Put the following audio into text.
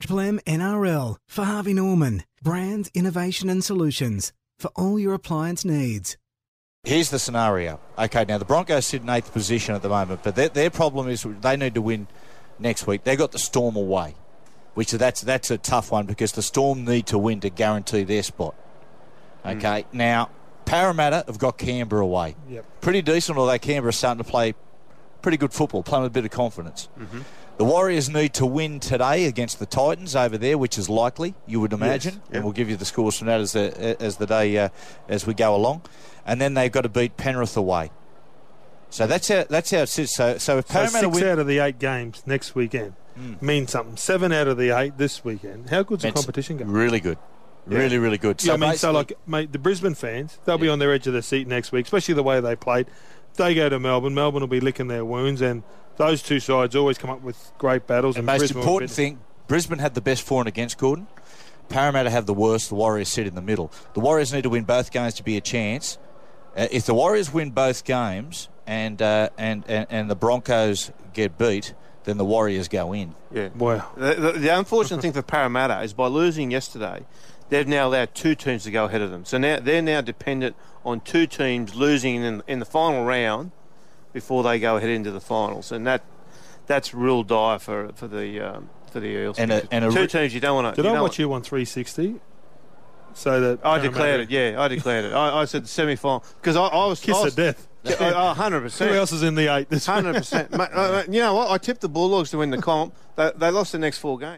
Triple M NRL for Harvey Norman. Brands, innovation and solutions for all your appliance needs. Here's the scenario. Okay, now the Broncos sit in eighth position at the moment, but their, their problem is they need to win next week. They got the Storm away, which that's that's a tough one because the Storm need to win to guarantee their spot. Okay, mm. now Parramatta have got Canberra away. Yep. Pretty decent, although Canberra starting to play pretty good football, playing with a bit of confidence. Mm-hmm. The Warriors need to win today against the Titans over there, which is likely, you would imagine, yes, and we'll give you the scores from that as the as the day uh, as we go along. And then they've got to beat Penrith away. So that's how that's how it sits. So so if Parramatta so six win, out of the eight games next weekend mm. means something. Seven out of the eight this weekend. How good's the competition going? Really good. Yeah. Really, really good. So yeah, I mean, so like, mate, the Brisbane fans, they'll yeah. be on their edge of their seat next week, especially the way they played. They go to Melbourne. Melbourne will be licking their wounds, and those two sides always come up with great battles. And, and most Brisbane important thing, Brisbane had the best for and against Gordon. Parramatta have the worst. The Warriors sit in the middle. The Warriors need to win both games to be a chance. Uh, if the Warriors win both games and, uh, and, and and the Broncos get beat, then the Warriors go in. Yeah. Wow. The, the, the unfortunate thing for Parramatta is by losing yesterday, they've now allowed two teams to go ahead of them. So now they're now dependent on two teams losing in, in the final round before they go ahead into the finals, and that that's real dire for for the um, for the Eels. And, a, and a two teams you don't want to. Did I watch you on 360? So that I declared it. Yeah, I declared it. I, I said the semi final because I, I, was kiss I was, of death. hundred percent. Who else is in the eight? Hundred percent. You know what? I tipped the Bulldogs to win the comp. They, they lost the next four games.